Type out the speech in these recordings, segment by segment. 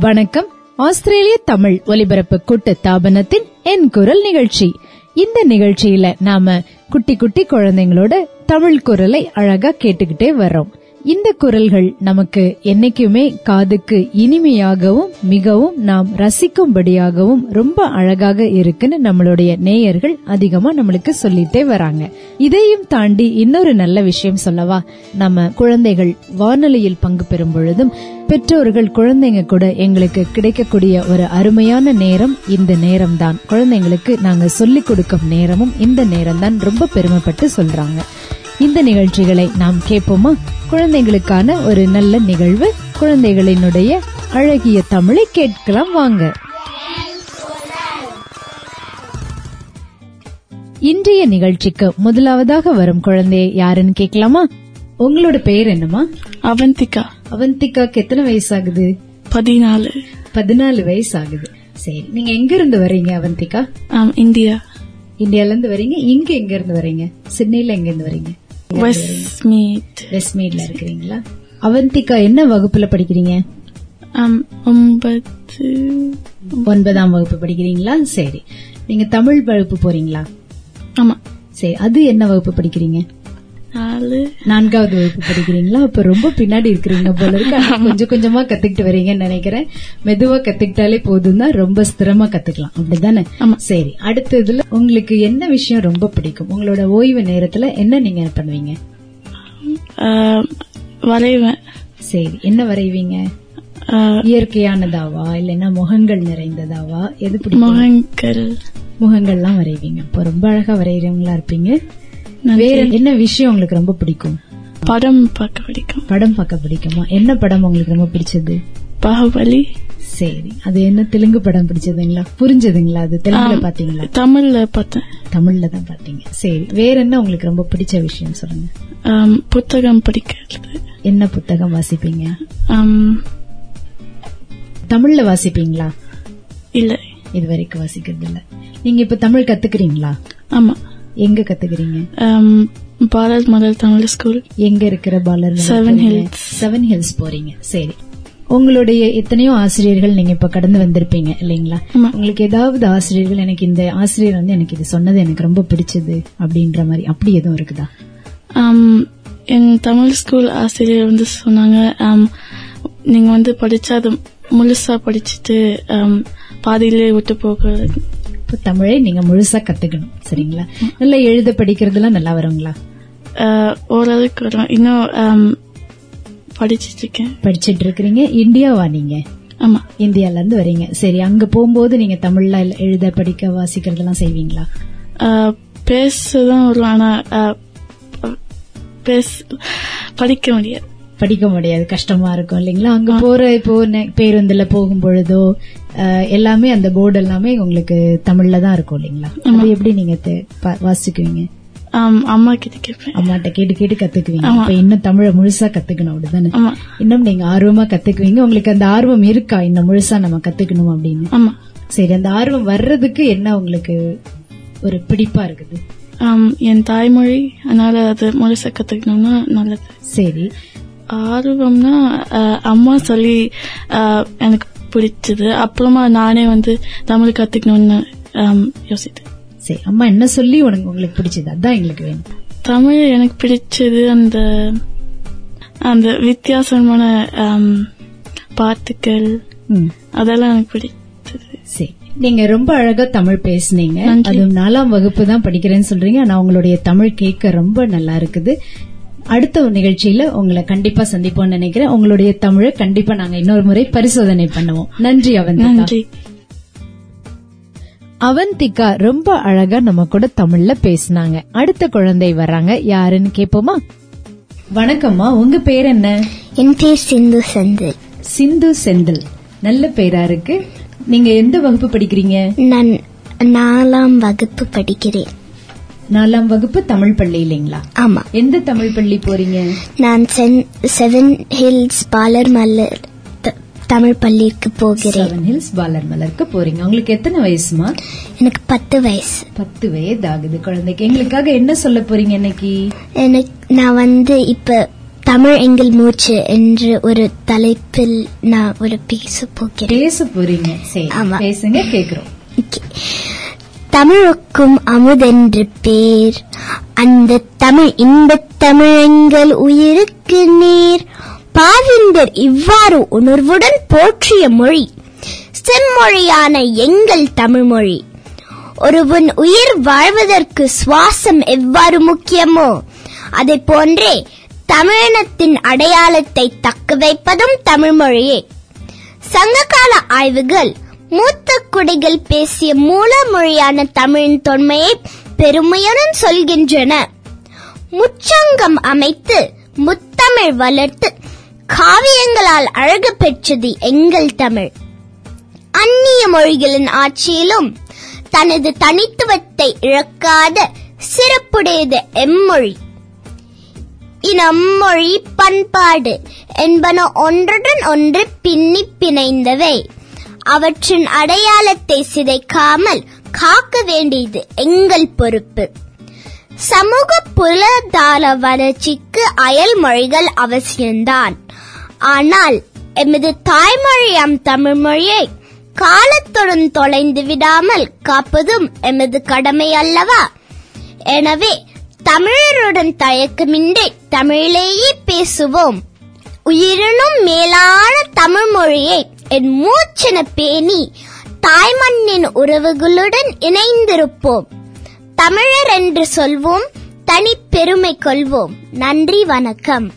வணக்கம். ஆஸ்திரேலிய தமிழ் ஒலிபரப்பு கூட்டு தாபனத்தின் என் குரல் நிகழ்ச்சி. இந்த நிகழ்ச்சியில நாம குட்டி குட்டி குழந்தைங்களோட தமிழ் குரலை அழகா கேட்டுக்கிட்டே வர்றோம். இந்த குரல்கள் நமக்கு என்னைக்குமே காதுக்கு இனிமையாகவும் மிகவும் நாம் ரசிக்கும்படியாகவும் ரொம்ப அழகாக இருக்குன்னு நம்மளுடைய நேயர்கள் அதிகமா நம்மளுக்கு சொல்லிட்டே வராங்க. இதையும் தாண்டி இன்னொரு நல்ல விஷயம் சொல்லவா? நம்ம குழந்தைகள் வானொலியில் பங்கு பெறும் பொழுதும் பெற்றோர்கள் குழந்தைங்க கூட எங்களுக்கு கிடைக்கக்கூடிய ஒரு அருமையான நேரம் இந்த நேரம் தான் குழந்தைங்களுக்கு நாங்க சொல்லிக் கொடுக்கும் நேரமும் இந்த நேரம் தான் ரொம்ப பெருமைப்பட்டு சொல்றாங்க. இந்த நிகழ்ச்சிகளை நாம் கேட்போமா? குழந்தைகளுக்கான ஒரு நல்ல நிகழ்வு. குழந்தைகளினுடைய அழகிய தமிழை கேட்கலாம் வாங்க. இன்றைய நிகழ்ச்சிக்கு முதலாவதாக வரும் குழந்தையை யாருன்னு கேட்கலாமா? உங்களோட பெயர் என்னமா அவந்திகா. அவந்திகாக்கு எத்தனை வயசு ஆகுது பதினாலு. பதினாலு வயசு ஆகுது சரி நீங்க எங்க இருந்து வரீங்க அவந்திகா இந்தியா. இந்தியால இருந்து வரீங்க இங்க எங்க இருந்து வரீங்க சிட்னில எங்க இருந்து வரீங்க வெஸ்ட்மீட்ல இருக்கிறீங்களா? அவந்திகா என்ன வகுப்புல படிக்கிறீங்க? ஒன்பது ஒன்பதாம் வகுப்பு படிக்கிறீங்களா? சரி. நீங்க தமிழ் வகுப்பு போறீங்களா? ஆமா. சரி அது என்ன வகுப்பு படிக்கிறீங்க? நாலு. நான்காவது வகுப்பு படிக்கிறீங்களா? அப்ப ரொம்ப பின்னாடி இருக்கிறீங்க போல இருக்கு. கொஞ்சம் கொஞ்சமா கத்துக்கிட்டு வரீங்கன்னு நினைக்கிறேன். மெதுவா கத்துக்கிட்டாலே போதும் தான் ரொம்ப ஸ்திரமா கத்துக்கலாம். அப்படிதானே. சரி அடுத்ததுல உங்களுக்கு என்ன விஷயம் ரொம்ப பிடிக்கும்? உங்களோட ஓய்வு நேரத்துல என்ன நீங்க பண்ணுவீங்க? வரைவேன். சரி என்ன வரைவீங்க? இயற்கையானதாவா? இல்லைன்னா முகங்கள் நிறைந்ததாவா? எது பிடிக்கும்? முகங்கள். முகங்கள்லாம் வரைவீங்க. அப்ப ரொம்ப அழகா வரைகிறவங்களா இருப்பீங்க. வேற என்ன விஷயம் உங்களுக்கு ரொம்ப பிடிக்கும்? படம் பார்க்க பிடிக்கும். படம் பார்க்க பிடிக்குமா? என்ன படம் உங்களுக்கு ரொம்ப பிடிச்சது? பாகுபலி. சரி. அது என்ன தெலுங்கு படம் பிடிச்சதுங்களா? புரிஞ்சதுங்களா? அது தெலுங்குல. பாத்தீங்களா தமிழ்ல பார்த்தேன். தமிழ்ல தான் பாத்தீங்க சரி. வேற என்ன உங்களுக்கு ரொம்ப பிடிச்ச விஷயம் சொல்லுங்க? புத்தகம் படிக்கிறது. என்ன புத்தகம் வாசிப்பீங்க? தமிழ்ல வாசிப்பீங்களா? இல்ல. இது வரைக்கும் வாசிக்கிறது இல்ல நீங்க இப்ப தமிழ் கத்துக்கிறீங்களா? ஆமா. எங்க கத்துக்கிறீங்க? ஆம், பாரத் மதர் தமிழ் ஸ்கூல் எங்க இருக்கிற பாலர் Seven Hills. செவன் ஹில்ஸ் போறீங்க. சரி. உங்களுடைய எத்தனையோ ஆசிரியர்கள் நீங்க இப்ப கடந்து வந்திருப்பீங்க இல்லைங்களா. உங்களுக்கு ஏதாவது ஆசிரியர்கள் எனக்கு இந்த ஆசிரியர் வந்து எனக்கு இது சொன்னது எனக்கு ரொம்ப பிடிச்சது அப்படின்ற மாதிரி அப்படி எதுவும் இருக்குதா? ஆம், என் தமிழ் ஸ்கூல் ஆசிரியர் வந்து சொன்னாங்க ஆம், நீங்க வந்து படிச்சா அது முழுசா படிச்சுட்டு பாதியிலே விட்டு போக இப்ப தமிழை நீங்க முழுசா கத்துக்கணும். சரிங்களா? நல்லா எழுத படிக்கிறதுலாம் நல்லா வருங்களா? ஓரளவுக்கு வரும். இன்னும் படிச்சிட்டு இருக்கேன் படிச்சிட்டு இருக்கிறீங்க இந்தியாவா நீங்க? ஆமா. இந்தியால இருந்து வரீங்க. சரி அங்க போகும்போது நீங்க தமிழ்ல எழுத படிக்க வாசிக்கிறதெல்லாம் செய்வீங்களா? பேசதான் வரும் ஆனா பேச படிக்க முடியாது. படிக்க முடியாது. கஷ்டமா இருக்கும் இல்லைங்களா? அங்க போற இப்போ பேருந்துல போகும் பொழுதோ எல்லாமே அந்த போர்டு எல்லாமே உங்களுக்கு தமிழ்ல தான் இருக்கும் இல்லைங்களா? அது எப்படி நீங்க வாசிக்குவீங்க? அம்மா கிட்ட கேட்பேன் அம்மாட்ட கேட்டு கேட்டு கத்துக்குவீங்க. அப்ப இன்னும் தமிழை முழுசா கத்துக்கணும் அப்படிதானே? இன்னும் நீங்க ஆர்வமா கத்துக்குவீங்க. உங்களுக்கு அந்த ஆர்வம் இருக்கா? இன்னும் முழுசா நம்ம கத்துக்கணும் அப்படின்னு. ஆமா. சரி அந்த ஆர்வம் வர்றதுக்கு என்ன உங்களுக்கு ஒரு பிடிப்பா இருக்குது? என் தாய்மொழி அதனால அது முழுசா கத்துக்கணும்னா நல்லது. சரி. ஆர்வம்னா அம்மா சொல்லி எனக்கு பிடிச்சது. அப்புறமா நானே வந்து தமிழ் கத்துக்கணும்னு அம், யோசித்தேன். சரி அம்மா என்ன சொல்லி உனக்கு உங்களுக்கு பிடிச்சது? அதான் எங்களுக்கு வேணும். தமிழ் எனக்கு பிடிச்சது அந்த அந்த வித்தியாசமான ம். அதெல்லாம் எனக்கு பிடிச்சது. சரி. நீங்க ரொம்ப அழகா தமிழ் பேசுனீங்க. அதுவும் நாலாம் வகுப்பு தான் படிக்கிறேன்னு சொல்றீங்க. ஆனா உங்களுடைய தமிழ் கேட்க ரொம்ப நல்லா இருக்குது. அடுத்த ஒரு நிகழ்ச்சியில உங்களை கண்டிப்பா சந்திப்போம்னு நினைக்கிறேன். உங்களுடைய தமிழை கண்டிப்பா நாங்க இன்னொரு முறை பரிசோதனை பண்ணுவோம். நன்றி அவந்திகா. நன்றி. அவந்திகா ரொம்ப அழகா நம்ம கூட தமிழ்ல பேசினாங்க. அடுத்த குழந்தை வர்றாங்க. யாருன்னு கேப்போமா? வணக்கம்மா. உங்க பேர் என்ன? என் பேர் சிந்து செந்தில். சிந்து செந்தில். நல்ல பேரா இருக்கு. நீங்க எந்த வகுப்பு படிக்கிறீங்க? நான் நாலாம் வகுப்பு படிக்கிறேன். நாலாம் வகுப்பு தமிழ் பள்ளி இல்லைங்களா? ஆமா. எந்த தமிழ் பள்ளி போறீங்க? நான் செவன் ஹில்ஸ் பாலர் மலர் தமிழ் பள்ளிக்கு போகிறேன். செவன் ஹில்ஸ் பாலர் மலருக்கு போறீங்க. உங்களுக்கு எத்தனை வயசுமா? எனக்கு பத்து வயசு. பத்து வயது ஆகுது குழந்தைக்கு. எங்களுக்காக என்ன சொல்ல போறீங்க இன்னைக்கு? எனக்கு நான் வந்து இப்ப தமிழ் எங்கள் மூச்சு என்று ஒரு தலைப்பில் நான் ஒரு பேச போகிறேன். பேச போறீங்க. சரி ஆமா. பேசுங்க கேக்குறோம். தமிழுக்கும் அமுதென்று பேர். அந்த தமிழ் இன்பத் தமிழெங்கள் உயிருக்கு நீர். பாவிந்தர் இவ்வாறு உணர்வுடன் போற்றிய மொழி செம்மொழியான எங்கள் தமிழ்மொழி. ஒருவன் உயிர் வாழ்வதற்கு சுவாசம் எவ்வாறு முக்கியமோ அதை போன்றே தமிழினத்தின் அடையாளத்தை தக்க வைப்பதும் தமிழ்மொழியே. சங்ககால ஆய்வுகள் மூத்த குடிகள் பேசிய மூல மொழியான தமிழின் தொன்மையை பெருமையுடன் சொல்கின்றன. முச்சங்கம் அமைத்து முத்தமிழ் வளர்த்து காவியங்களால் அழகு பெற்றது எங்கள் தமிழ். அந்நிய மொழிகளின் ஆட்சியிலும் தனது தனித்துவத்தை இழக்காத சிறப்புடையது எம்மொழி. இனம் மொழி பண்பாடு என்பன ஒன்றுடன் ஒன்று பின்னி பிணைந்தவை. அவற்றின் அடையாளத்தை சிதைக்காமல் காக்க வேண்டியது எங்கள் பொறுப்பு. சமூக பொருளாதார வளர்ச்சிக்கு அயல் மொழிகள் அவசியம்தான். ஆனால் எமது தாய்மொழியாம் தமிழ் மொழியை காலத்துடன் தொலைந்து விடாமல் காப்பதும் எமது கடமை அல்லவா? எனவே தமிழருடன் தயக்கமின்றி தமிழிலேயே பேசுவோம். உயிரினும் மேலான தமிழ் மொழியை என் மூச்சென பேணி தாய்மண்ணின் உறவுகளுடன் இணைந்திருப்போம். தமிழர் என்று சொல்வோம் தனி பெருமை கொள்வோம். நன்றி வணக்கம்.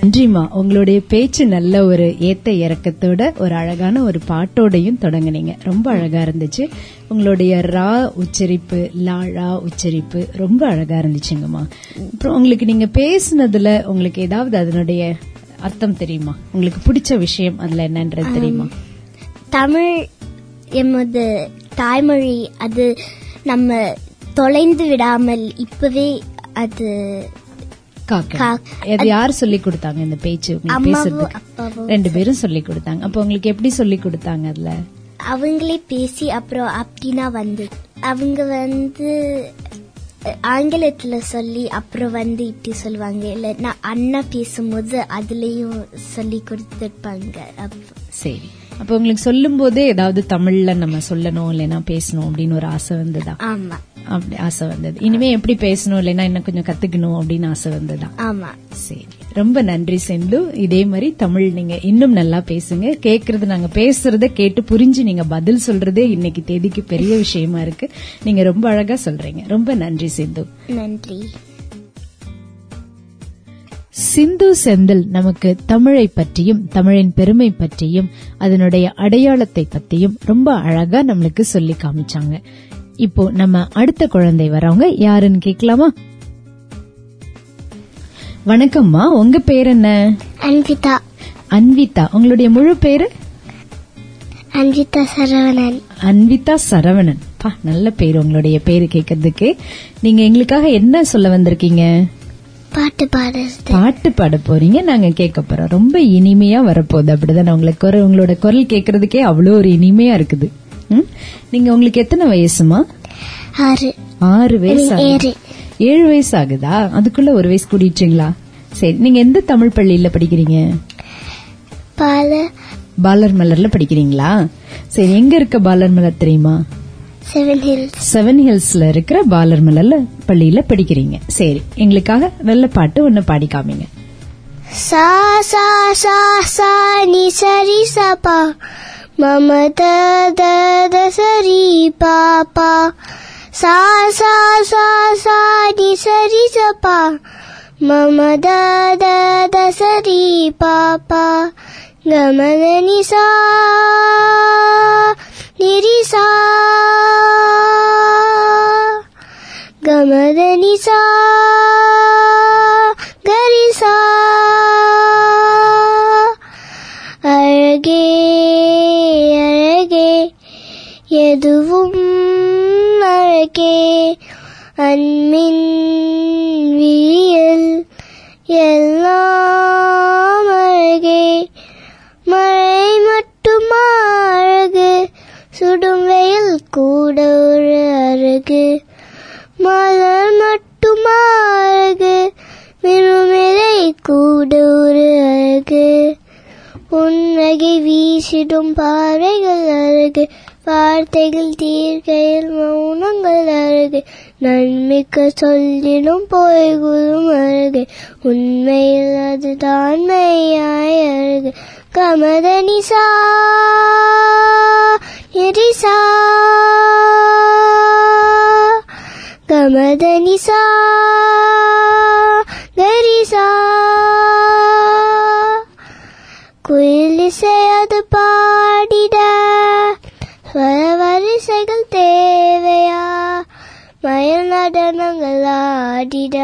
நன்றிமா உங்களுடைய பேச்சு நல்ல ஒரு ஏத்த இறக்கத்தோட ஒரு அழகான ஒரு பாட்டோடையும் தொடங்குனீங்க. ரொம்ப அழகா இருந்துச்சு. உங்களுடைய ரா உச்சரிப்பு லாழா உச்சரிப்பு ரொம்ப அழகா இருந்துச்சுங்கம்மா. அப்புறம் உங்களுக்கு நீங்க பேசுனதுல உங்களுக்கு ஏதாவது அதனுடைய அர்த்தம் தெரியுமா? உங்களுக்கு பிடிச்ச விஷயம் அதுல என்னன்றது தெரியுமா? தமிழ் எமது தாய்மொழி அது நம்ம தொலைந்து விடாமல் இப்பவே அது யார் சொல்லி கொடுத்தாங்க இந்த பேச்சு? பேசுறதுக்கு ரெண்டு பேரும் சொல்லி கொடுத்தாங்க. அப்ப உங்களுக்கு எப்படி சொல்லி கொடுத்தாங்க அதுல? அவங்களே பேசி அப்புறம் அப்படின்னா வந்து அவங்க வந்து ஆங்கிலத்துல சொல்லி அப்புறம் வந்து இப்படி சொல்லுவாங்க. இல்ல நான் அண்ணா பேசும்போது அதுலயும் சொல்லி கொடுத்துருப்பாங்க. சரி. அப்ப உங்களுக்கு சொல்லும் போதே ஏதாவது தமிழ்ல நம்ம சொல்லணும் இல்லைன்னா பேசணும் அப்படின்னு ஒரு ஆசை வந்ததா? ஆமா. அப்படி ஆசை வந்தது. இனிமே எப்படி பேசணும் இல்லைன்னா இன்னும் கொஞ்சம் கத்துக்கணும் அப்படின்னு ஆசை வந்ததா? ஆமா. சரி. ரொம்ப நன்றி செந்து இதே மாதிரி தமிழ் நீங்க இன்னும் நல்லா பேசுங்க. கேக்குறது நாங்க பேசுறத கேட்டு புரிஞ்சு நீங்க பதில் சொல்றதே இன்னைக்கு தேதிக்கு பெரிய விஷயமா இருக்கு. நீங்க ரொம்ப அழகா சொல்றீங்க. ரொம்ப நன்றி செந்து நன்றி. சிந்து செந்தில் நமக்கு தமிழை பற்றியும் தமிழின் பெருமை பற்றியும் அதனுடைய அடையாளத்தை பற்றியும் ரொம்ப அழகா நம்மளுக்கு சொல்லி காமிச்சாங்க. இப்போ நம்ம அடுத்த குழந்தை வரவங்க யாருன்னு கேட்கலாமா? வணக்கம்மா. உங்க பேர் என்ன? அன்பிதா. அன்விதா. உங்களுடைய முழு பேரு? அன்பிதா சரவணன். அன்விதா சரவணன். பா நல்ல பேர் உங்களுடைய பேரு கேட்கறதுக்கு நீங்க எங்களுக்காக என்ன சொல்ல வந்திருக்கீங்க? பாட்டு பாடுறது. பாட்டு பாட போறீங்க. நாங்க கேட்க போறோம். ரொம்ப இனிமையா வரப்போகுது. அப்படிதானே உங்களுக்கு குரல் உங்களோட குரல் கேட்கறதுக்கே அவ்வளோ ஒரு இனிமையா இருக்குது? நீங்க உங்களுக்கு எத்தனை வயசுமா? ஆறு. ஆறு வயசு. ஏழு. வயசு ஆகுதா? அதுக்குள்ள ஒரு வயசு கூடிடுச்சுங்களா? சரி நீங்க எந்த தமிழ் பள்ளியில படிக்கிறீங்க? பால பாலர் மலர்ல படிக்கிறீங்களா? சரி எங்க இருக்க பாலர் மலர் தெரியுமா? செவன் ஹில்ஸ் செவன் ஹில்ஸ்ல இருக்கிற பாலர் மலர்ல பள்ளியில படிக்கிறீங்க. சரி எங்களுக்காக நல்ல பாட்டு ஒன்னு பாடி காமிங்க. சா சா சா சா ni சரி சா பா. மம த சரி பா பா. சா சா சா சா ni சரி சா பா. மம த த த சரி பா பா. கமன நி சா. நிரி சா. கமத நி சா. கரி சா. அழகே அழகே. எதுவும் அழகே. அன்பின் விழியல் எல்லாம் அழகே. மழை மட்டுமா அழகு சுடும் வெயில் கூட ஒரு அழகு மலர் மட்டுமா அழகு விழுமிலை கூட ஒரு அழகு புன்னகை வீசிடும் பாறைகள் அழகு வார்த்தைகள் தீர்க்கையில் மௌனங்கள் அருகே நன்மிக்க சொல்லினும் பொய்களும் அருகே உண்மையில் அதுதான் மெய்யாய் அருகே. கமதனிசா எரிசா கமதனிசா கரிசா. குயிலிசை அது பாடிட ஸ்வர வரிசைகள் தேவையா? மயில் நடனங்கள் ஆடிட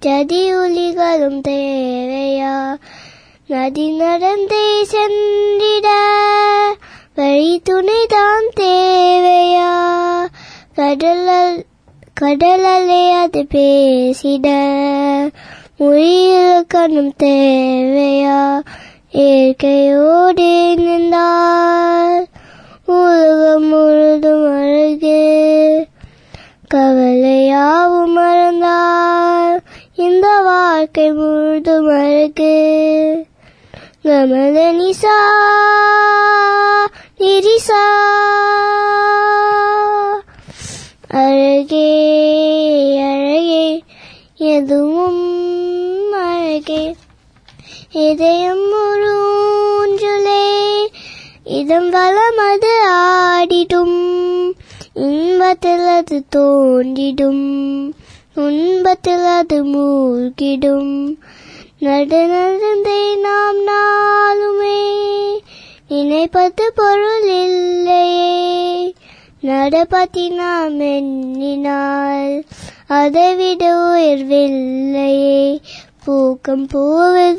ஜதி ஒலிகளும் தேவையா? நதி நடந்தே சென்றிட வழி துணைதான் தேவையா? கடல் கடலே அது பேசிட மொழியில் கண்ணும் தேவையா? இயற்கையோடு நின்றார் உலகம் முழுதும் அழகே. கவலையாவும் மறந்தால் இந்த வாழ்க்கை முழுதும் அழகு. கமல நிசா நிரிசா. அழகே அழகே எதுவும் அழகே. இதயம் முருஞ்சுலே இதம் வளம் அது ஆடிடும். இன்பத்தில் அது தோன்றிடும். துன்பத்தில் அது மூழ்கிடும். நடு நடந்தே நாம் நாளுமே. நினைப்பது பொருள் இல்லையே. நடப்பத்தி நாம் எண்ணினால் அதை விட உயர்வில்லையே. பூக்கம் பூவு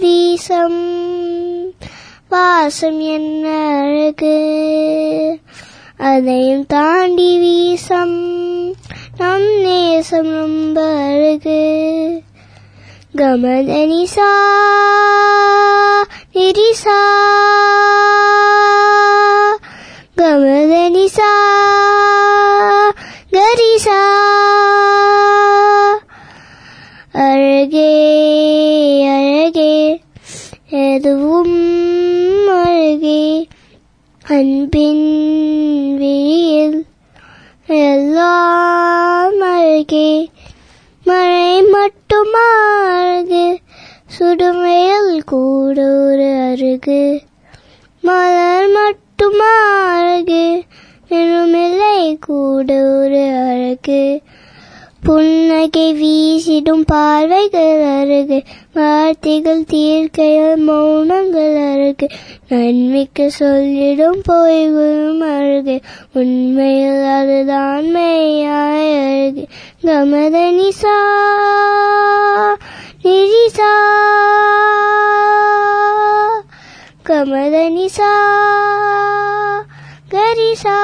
பாசம் என்ன அழகு அதையும் தாண்டி வீசம் நம் நேசம் ரொம்ப அழகு கமதனிசா புன்னகை வீசிடும் பார்வைகள் அருகு. வார்த்தைகள் தீர்க்கைகள் மௌனங்கள் அருகு. நன்மைக்கு சொல்லிடும் பொய்களும் அருகு. உண்மையில் அதுதான் மெய்யாய் அருகு. கமத நிசா நிரிசா கமத நிசா கரிசா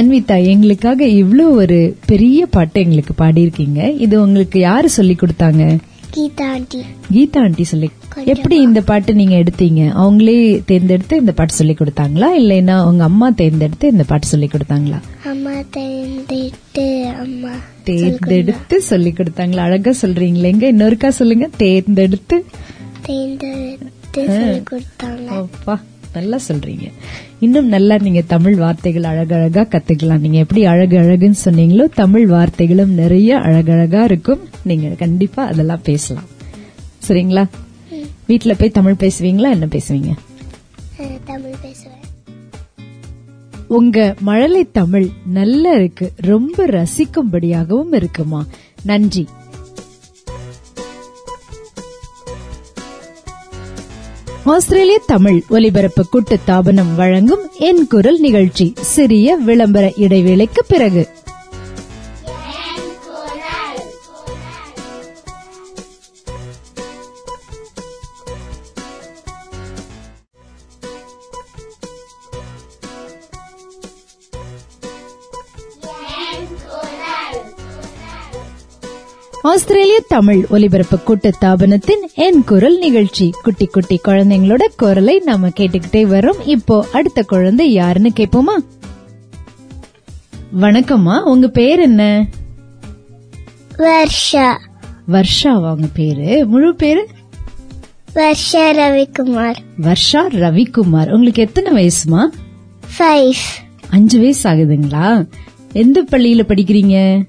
அன்விதா எங்களுக்காக இவ்ளோ ஒரு பெரிய பாட்டு எங்களுக்கு பாடியிருக்கீங்க. இது உங்களுக்கு யாரு சொல்லி கொடுத்தாங்க? கீதா ஆண்டி. கீதா ஆண்டி சொல்லி. எப்படி இந்த பாட்டு நீங்க எடுத்தீங்க? அவங்களே தேர்ந்தெடுத்து இந்த பாட்டு சொல்லி கொடுத்தாங்களா? இல்லைன்னா உங்க அம்மா தேர்ந்தெடுத்து இந்த பாட்டு சொல்லி கொடுத்தாங்களா? அம்மா தேர்ந்தெடுத்து அம்மா தேர்ந்தெடுத்து சொல்லி கொடுத்தாங்களா? அழகா சொல்றீங்களே. எங்க? இன்னொருக்கா சொல்லுங்க. தேர்ந்தெடுத்து. தேர்ந்தெடுத்து சொல்லி கொடுத்தாங்க. அப்பா. நல்லா சொல்றீங்க. இன்னும் நல்லா நீங்க தமிழ் வார்த்தைகள் அழகழகா கத்துக்கலாம். நீங்க எப்படி அழகு அழகுன்னு சொன்னீங்களோ தமிழ் வார்த்தைகளும் நிறைய அழகழகா இருக்கும். நீங்க கண்டிப்பா அதெல்லாம் பேசலாம். சரிங்களா? வீட்ல போய் தமிழ் பேசுவீங்களா? என்ன பேசுவீங்க? அஹ், தமிழ் பேசுவேன். உங்க மழலை தமிழ் நல்லா இருக்கு. ரொம்ப ரசிக்கும்படியாகவும் இருக்குமா? நன்றி. ஆஸ்திரேலிய தமிழ் ஒலிபரப்பு கூட்டு தாபனம் வழங்கும் என் குரல் நிகழ்ச்சி சிறிய விளம்பர இடைவேளைக்கு பிறகு. ஆஸ்திரேலிய தமிழ் ஒலிபரப்பு கூட்டு தாபனத்தின் என் குரல் நிகழ்ச்சி. குட்டி குட்டி குழந்தைங்களோட குரலை நாம கேட்டுக்கிட்டே வரோம் இப்போ அடுத்த குழந்தை யாருன்னு கேட்போமா? வணக்கம்மா. உங்க பேர் என்ன? வர்ஷா. வர்ஷா அவங்க பேரு. முழு பேரு? வர்ஷா ரவிக்குமார். வர்ஷா ரவிக்குமார். உங்களுக்கு எத்தனை வயசுமா? ஃபைவ். அஞ்சு வயசு ஆகுதுங்களா? எந்த பள்ளியில படிக்கிறீங்க?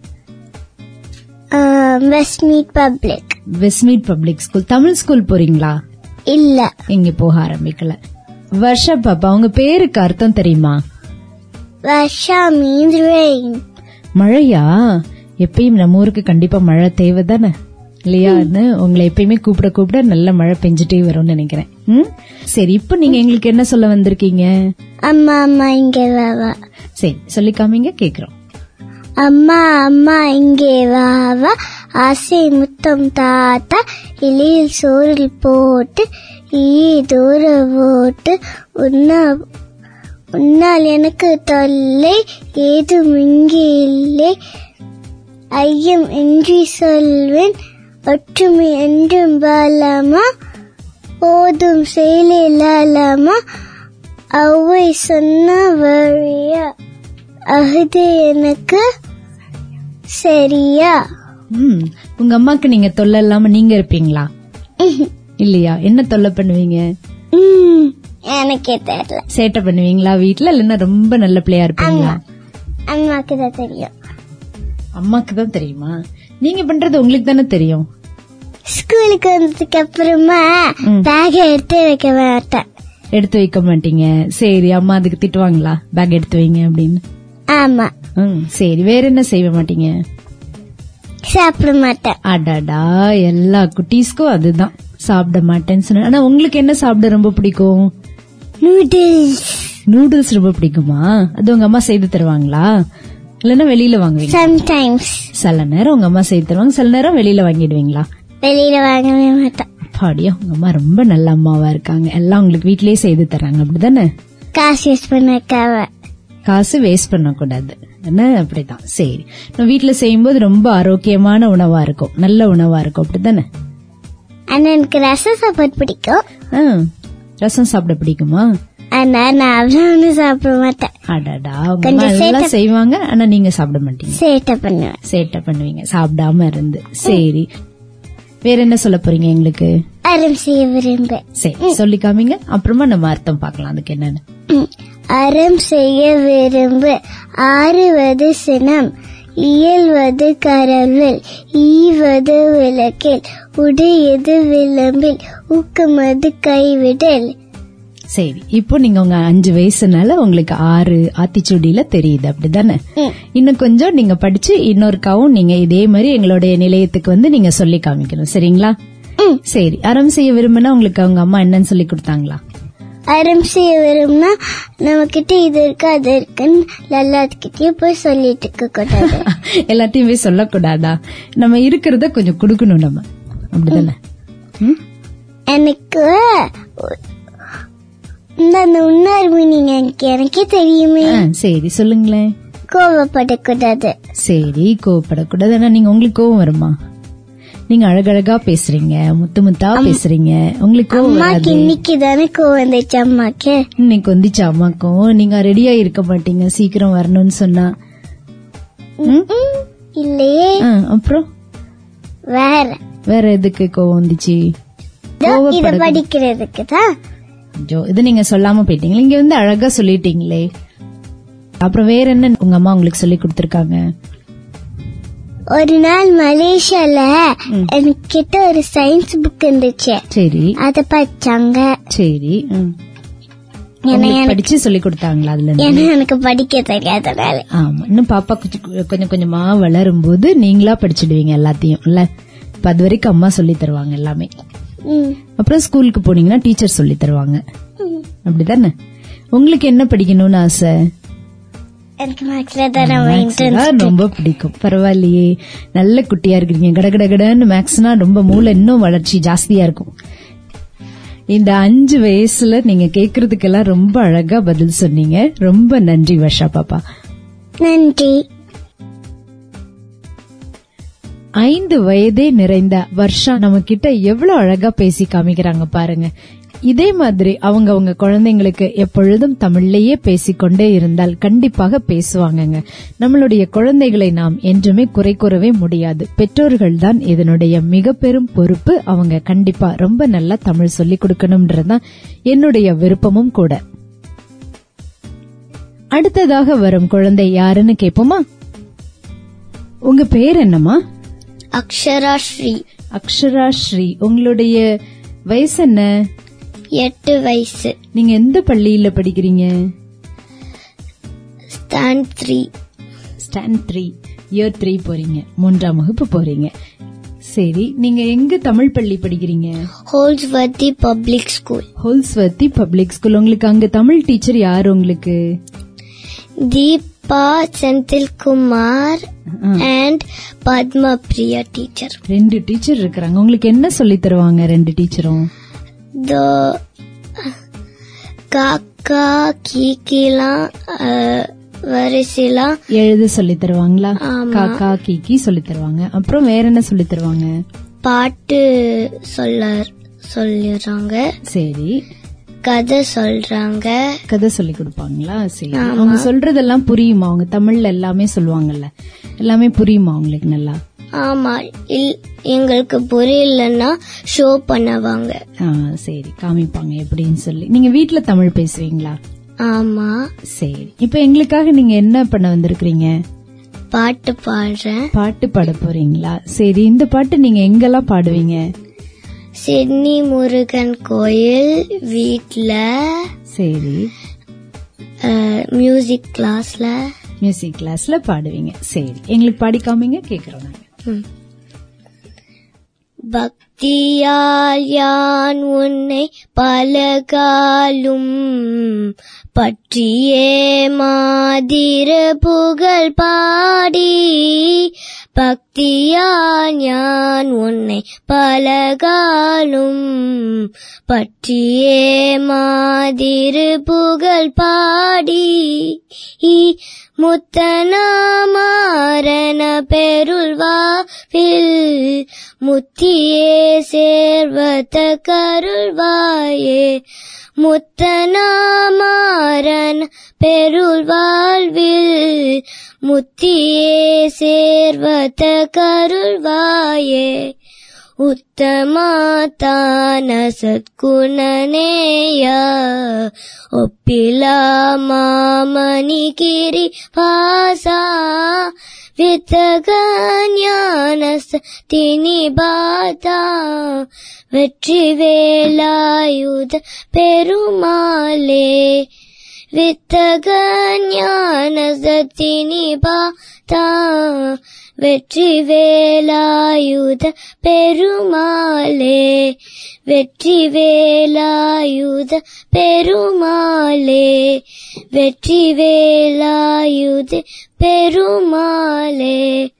Westmead public Westmead public school Tamil school போறீங்களா? இல்ல. எங்க போக ஆரம்பிக்கல. வர்ஷா பாப்பா உங்க பேருக்கு அர்த்தம் தெரியுமா? வர்ஷா மீன்ஸ் ரெயின் மழையா? எப்பயும் நம்ம ஊருக்கு கண்டிப்பா மழை தேவை தானே இல்லையான்னு உங்களை எப்பயுமே கூப்பிட கூப்பிட நல்ல மழை பெஞ்சிட்டே வரும்னு நினைக்கிறேன். ம்? சரி இப்ப நீங்க எங்களுக்கு என்ன சொல்ல வந்திருக்கீங்க? அம்மா அம்மா இங்கே சரி சொல்லி காமிங்க கேக்குறோம். அம்மா அம்மா இங்கே வா வா. ஆசை முத்தம் தாத்தா இலையில் சோறில் போட்டு ஈ தூர போட்டு உன்னா உன்னால் எனக்கு தொல்லை ஏதும் இங்கே இல்லை. ஐயம் என்று சொல்வேன் ஒற்றுமை என்றும் பாலாமா? போதும் செயலாலாமா அவை சொன்ன வழியா? அகுது எனக்கு சரியா? ம் உங்க அம்மாக்கு நீங்க தொல்லை இல்லாம நீங்க இருப்பீங்களா? இல்லையா? என்ன தொல்லை பண்ணுவீங்க? எனக்கே தெரியல. சேட்டை பண்ணுவீங்களா வீட்ல? இல்லைன்னா ரொம்ப நல்ல பிள்ளையா இருப்பீங்களா? அம்மாக்கு தான் தெரியும். அம்மாக்கு தான் தெரியுமா? நீங்க பண்றது உங்களுக்கு தானே தெரியும். ஸ்கூலுக்கு வந்ததுக்கு அப்புறமா. பேக் எடுத்து வைக்க மாட்டேன். எடுத்து வைக்க மாட்டீங்க. சரி அம்மா அதுக்கு திட்டுவாங்களா? பேக் எடுத்து வைங்க அப்படின்னு. ஆமா. ம் சரி வேற என்ன செய்ய மாட்டீங்க? சாப்பிட மாட்டேன். அடடா எல்லா குட்டீஸ்க்கும் அதுதான். சாப்பிட மாட்டேன்னு சொன்ன ஆனா உங்களுக்கு என்ன சாப்பிட ரொம்ப பிடிக்கும்? நூடுல்ஸ் நூடுல்ஸ் ரொம்ப பிடிக்குமா? அது உங்க அம்மா செய்து தருவாங்களா? இல்லன்னா வெளியில வாங்குவீங்க சம்டைம்ஸ் சில நேரம் உங்க அம்மா செய்து தருவாங்க சில நேரம் வெளியில வாங்கிடுவீங்களா? வெளியில வாங்கவே மாட்டேன் பாடியா உங்க அம்மா ரொம்ப நல்ல அம்மாவா இருக்காங்க. எல்லாம் உங்களுக்கு வீட்லயே செய்து தராங்க அப்படிதானே? காசு யூஸ் பண்ணக்காவ காசு வேஸ்ட் பண்ணக்கூடாது. என்ன? அப்படிதான் சரி. நம்ம வீட்டுல செய்யும்போது ரொம்ப ஆரோக்கியமான உணவா இருக்கும். நல்ல உணவா இருக்கும். அப்படிதானே ஆனா எனக்கு ரசம் சாப்பாடு பிடிக்கும். ரசம் சாப்பிட பிடிக்குமா? ஆனா நான் அவ்வளவு சாப்பிட மாட்டேன். அடடா. எல்லாம் செய்வாங்க. ஆனா நீங்க சாப்பிட மாட்டீங்க. சேட்டை பண்ணுவேன். சேட்டை பண்ணுவீங்க. சாப்பிடாம இருந்து. சரி. வேற என்ன சொல்ல போறீங்க எங்களுக்கு? அறம் செய்ய விரும்ப சரி. சொல்லி காமிங்க அப்புறமா நம்ம அர்த்தம் பார்க்கலாம். அதுக்கு என்னன்னு. அறம் செய்ய விரும்பு. ஆறுவது சினம் இயல்வது கரவில் ஈவது விளக்கில். உடையது விளம்பில் ஊக்கமது கைவிடல். சரி இப்போ நீங்க உங்க அஞ்சு வயசுனால உங்களுக்கு ஆறு ஆத்திச்சூடியில தெரியுது அப்படிதானே. இன்னும் கொஞ்சம் நீங்க படிச்சு இன்னொருக்காவும் நீங்க இதே மாதிரி எங்களுடைய நிலையத்துக்கு வந்து நீங்க சொல்லி காமிக்கணும் சரிங்களா. சரி அறம் செய்ய விரும்பினா உங்களுக்கு அவங்க அம்மா என்னன்னு சொல்லி கொடுத்தாங்களா? அறம் செய்ய விரும்பினா நம்ம கிட்ட இது இருக்கு அது இருக்குன்னு எல்லாத்துக்கிட்டயும் போய் சொல்லிட்டு இருக்க கூடாது. எல்லாத்தையும் போய் சொல்லக்கூடாதா? நம்ம இருக்கிறத கொஞ்சம் கொடுக்கணும் நம்ம. அப்படிதானே? ம்? எனக்கு இந்த இன்னொரு மீனிங் எனக்கு எனக்கே தெரியுமே. சரி சொல்லுங்களேன். கோவப்படக்கூடாது. சரி கோவப்படக்கூடாது. ஆனா நீங்க உங்களுக்கு கோவம் வருமா? நீங்க அழகழகா பேசுறீங்க முத்து முத்தா பேசுறீங்க. உங்களுக்கு இன்னைக்கு தானே வந்துச்சு அம்மாக்கு? இன்னைக்கு வந்துச்சு அம்மாக்கும். நீங்க ரெடியா இருக்க மாட்டீங்க சீக்கிரம் வரணும்னு சொன்னா. இல்லையே. அப்புறம்? வேற. வேற எதுக்கு கோவம் வந்துச்சு? இதோ படிக்கிறதுக்கு தான். இது நீங்க சொல்லாம போயிட்டீங்களா. இங்க வந்து அழகா சொல்லிட்டீங்களே. அப்புறம் வேற என்ன உங்க அம்மா உங்களுக்கு சொல்லி கொடுத்திருக்காங்க? ஒரு நாள் மலேசியால எனக்கு கிட்ட ஒரு சயின்ஸ் புக் இருந்துச்சு. சரி. அத படிச்சாங்க. சரி. படிச்சு சொல்லி கொடுத்தாங்களா அதுல எனக்கு படிக்க தெரியாதனால ஆமா. இன்னும் பாப்பா கொஞ்சம் கொஞ்சம் வளரும் போது நீங்களா படிச்சிடுவீங்க எல்லாத்தையும் இல்ல? இப்ப அது வரைக்கும் அம்மா சொல்லி தருவாங்க எல்லாமே. ம். அப்புறம் ஸ்கூலுக்கு போனீங்கன்னா டீச்சர் சொல்லி தருவாங்க. அப்படிதானே? உங்களுக்கு என்ன படிக்கணும்னு ஆசை? எனக்கு மேக்ஸ்ல தானே ரொம்ப பிடிக்கும். பரவாயில்லையே. நல்ல குட்டியா இருக்கிறீங்க. கடகடகடன்னு மேக்ஸ்னா ரொம்ப மூளை இன்னும் வளர்ச்சி ஜாஸ்தியா இருக்கும். இந்த அஞ்சு வயசுல நீங்க கேக்குறதுக்கெல்லாம் ரொம்ப அழகா பதில் சொன்னீங்க. ரொம்ப நன்றி வர்ஷா பாப்பா. நன்றி. ஐந்து வயதே நிறைந்த வர்ஷா நம்ம கிட்ட எவ்வளவு அழகா பேசி காமிக்கிறாங்க பாருங்க. இதே மாதிரி அவங்க அவங்க குழந்தைங்களுக்கு எப்பொழுதும் தமிழ்லயே பேசிக்கொண்டே இருந்தால் கண்டிப்பாக பேசுவாங்கங்க. நம்மளுடைய குழந்தைகளை நாம் என்றுமே குறை கூறவே முடியாது. பெற்றோர்கள் தான் இதனுடைய மிக பெரும் பொறுப்பு. அவங்க கண்டிப்பா ரொம்ப நல்லா தமிழ் சொல்லி கொடுக்கணும்ன்றதுதான் என்னுடைய விருப்பமும் கூட. அடுத்ததாக வரும் குழந்தை யாருன்னு கேப்போமா உங்க பேர் என்னம்மா? அக்ஷரா ஸ்ரீ. அக்ஷரா ஸ்ரீ. உங்களுடைய வயசு என்ன எட்டு வயசு. நீங்க எந்த பள்ளியில படிக்கிறீங்க? Stand three stand three year three போறீங்க. மூன்றாம் வகுப்பு போறீங்க. சரி நீங்க எங்க தமிழ் பள்ளி படிக்கிறீங்க? Holsworthy public school. Holsworthy public school. உங்களுக்கு அங்க தமிழ் டீச்சர் யார் உங்களுக்கு? Deepa Senthilkumar and Padma Priya teacher. ரெண்டு டீச்சர் இருக்கிறாங்க. உங்களுக்கு என்ன சொல்லி தருவாங்க ரெண்டு டீச்சரும்? காக்கா கீக்கிலாம் வரிசைலாம் எழுத சொல்லி தருவாங்களா. காக்கா கீக்கி சொல்லி தருவாங்க. அப்புறம் வேற என்ன சொல்லி தருவாங்க? பாட்டு சொல்ல சொல்லிடுறாங்க. சரி. கதை சொல்றாங்க. கதை சொல்லி கொடுப்பாங்களா? சரி. அவங்க சொல்றதெல்லாம் புரியுமா? அவங்க தமிழ்ல எல்லாமே சொல்லுவாங்கல்ல. எல்லாமே புரியுமா அவங்களுக்கு நல்லா? ஆமா இல் எங்களுக்கு புரியலன்னா ஷோ பண்ணுவாங்க. சரி காமிப்பாங்க எப்படின்னு சொல்லி. நீங்க வீட்ல தமிழ் பேசுவீங்களா? ஆமா. சரி. இப்ப எங்களுக்காக நீங்க என்ன பண்ண வந்திருக்கீங்க பாட்டு பாடுறேன். பாட்டு பாட போறீங்களா? சரி இந்த பாட்டு நீங்க எங்கெல்லாம் பாடுவீங்க? சிட்னி முருகன் கோயில் வீட்ல. சரி. மியூசிக் கிளாஸ்ல மியூசிக் கிளாஸ்ல பாடுவீங்க. சரி எங்களுக்கு பாடி காமிங்க கேக்குறோம் நாங்க. பக்தியால் யான் உன்னை பலகாலும் பற்றியே மாதிர புகழ் பாடி பக்தியால் யான் உன்னை பலகாலும் பற்றியே மாதிரு புகழ் பாடி முத்தனாமாரண பெருள்வாவில் முத்தியே சேர்வத்த கருள்வாயே முத்தனாமாறன் பெருள் வாழ்வில் முத்தியே சேர்வத கருள்வாயே உத்தமாத்தான சத்குணனேய. ஒப்பிலா மாமணி கிரி பாசா. வித்தகஞான தினி பாதா வெற்றி வேலாயுத பெருமாளே வித்தகஞான தினி பாதா வெற்றி வேலாயுத பெருமாளே வெற்றி வேலாயுத பெருமாளே வெற்றி வேலாயுத பெருமாளே.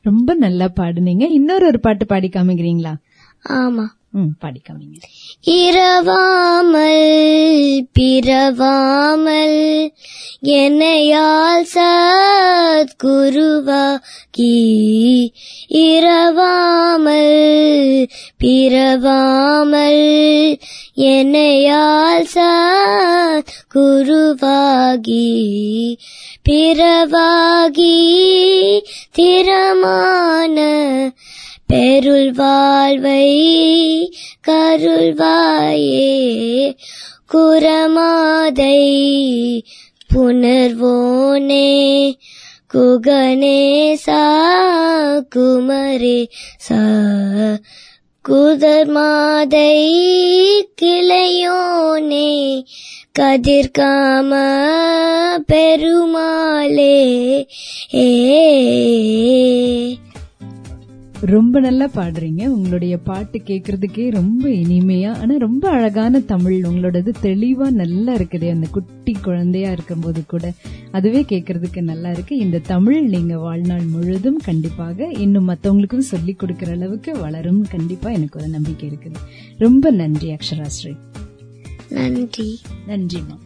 ரொம்ப நல்லா பாடுனீங்க. இன்னொரு ஒரு பாட்டு பாடி காமிக்கிறீங்களா? ஆமா. ம். பாடி காமிங்க இரவாமல் பிறவாமல் என்னையால் சத்குருவாகி இரவாமல் பிறவாமல் என்னையால் சத்குருவாகி பிறவாகி திறமான பெருள் வாழ்வை கருள்வாயே. குரமாதை புனர்வோனே குகணேசா குமரே சா. குதர்மாதை கிளையோனே. கதிர்காம பெருமாளே. ஏ. ரொம்ப நல்லா பாடுறீங்க. உங்களுடைய பாட்டு கேக்குறதுக்கே ரொம்ப இனிமையா ஆனா ரொம்ப அழகான தமிழ். உங்களோடது தெளிவா நல்லா இருக்குது. அந்த குட்டி குழந்தையா இருக்கும்போது கூட அதுவே கேக்குறதுக்கு நல்லா இருக்கு. இந்த தமிழ் நீங்க வாழ்நாள் முழுதும் கண்டிப்பாக இன்னும் மத்தவங்களுக்கும் சொல்லி கொடுக்கிற அளவுக்கு வளரும். கண்டிப்பா எனக்கு ஒரு நம்பிக்கை இருக்குது. ரொம்ப நன்றி அக்ஷராஸ்ரீ நன்றி. நன்றிமா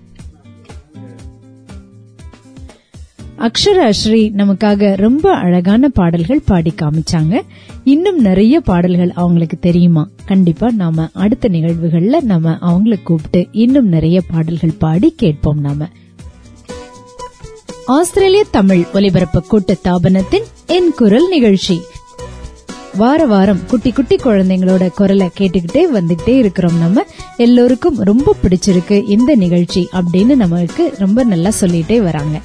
அக்ஷரா ஸ்ரீ நமக்காக ரொம்ப அழகான பாடல்கள் பாடி காமிச்சாங்க. இன்னும் நிறைய பாடல்கள் அவங்களுக்கு தெரியுமா? கண்டிப்பா நாம அடுத்த நிகழ்வுகள்ல நாம அவங்கள கூப்பிட்டு இன்னும் நிறைய பாடல்கள் பாடி கேட்போம் நாம. ஆஸ்திரேலிய தமிழ் ஒலிபரப்பு கூட்டு தாபனத்தின் என் குரல் நிகழ்ச்சி. வார வாரம் குட்டி குட்டி குழந்தைங்களோட குரலை கேட்டுக்கிட்டே வந்துகிட்டே இருக்கிறோம் நம்ம எல்லோருக்கும் ரொம்ப பிடிச்சிருக்கு இந்த நிகழ்ச்சி அப்படின்னு நமக்கு ரொம்ப நல்லா சொல்லிட்டே வராங்க.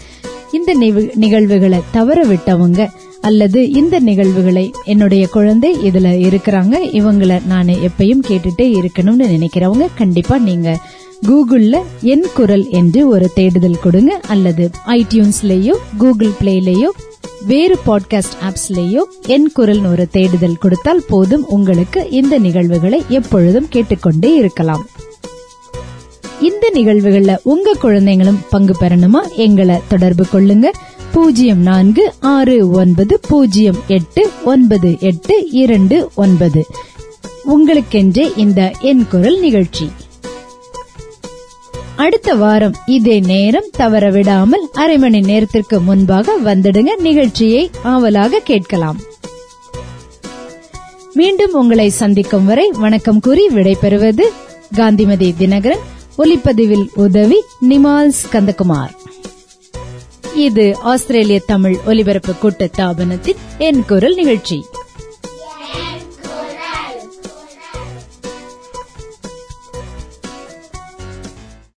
இந்த நிகழ்வுகளை தவற விட்டவங்க அல்லது இந்த நிகழ்வுகளை என்னுடைய குழந்தை இதுல இருக்கிறாங்க இவங்களை நான் எப்பயும் கேட்டுட்டே இருக்கணும்னு நினைக்கிறவங்க கண்டிப்பா நீங்க கூகுள்ல என் குரல் என்று ஒரு தேடுதல் கொடுங்க அல்லது ஐடியூன்ஸ்லயோ கூகுள் பிளேலயோ வேறு பாட்காஸ்ட் ஆப்ஸ்லயோ என் குரல் ஒரு தேடுதல் கொடுத்தால் போதும் உங்களுக்கு இந்த நிகழ்வுகளை எப்பொழுதும் கேட்டுக்கொண்டே இருக்கலாம். இந்த நிகழ்வுகள்ல உங்க குழந்தைங்களும் பங்கு பெறணுமா? எங்களை தொடர்பு கொள்ளுங்க. பூஜ்ஜியம் நான்கு ஆறு ஒன்பது பூஜ்ஜியம் எட்டு ஒன்பது எட்டு இரண்டு ஒன்பது. உங்களுக்கென்றே இந்த என் குரல் நிகழ்ச்சி. அடுத்த வாரம் இதே நேரம் தவற விடாமல் அரை மணி நேரத்திற்கு முன்பாக வந்துடுங்க. நிகழ்ச்சியை ஆவலாக கேட்கலாம். மீண்டும் உங்களை சந்திக்கும் வரை வணக்கம் கூறி விடைபெறுவது காந்திமதி தினகரன். ஒலிப்பதிவில் உதவி நிமால்ஸ் கந்தகுமார் இது ஆஸ்திரேலிய தமிழ் ஒலிபரப்பு கூட்ட தாபனத்தின் என் குரல் நிகழ்ச்சி.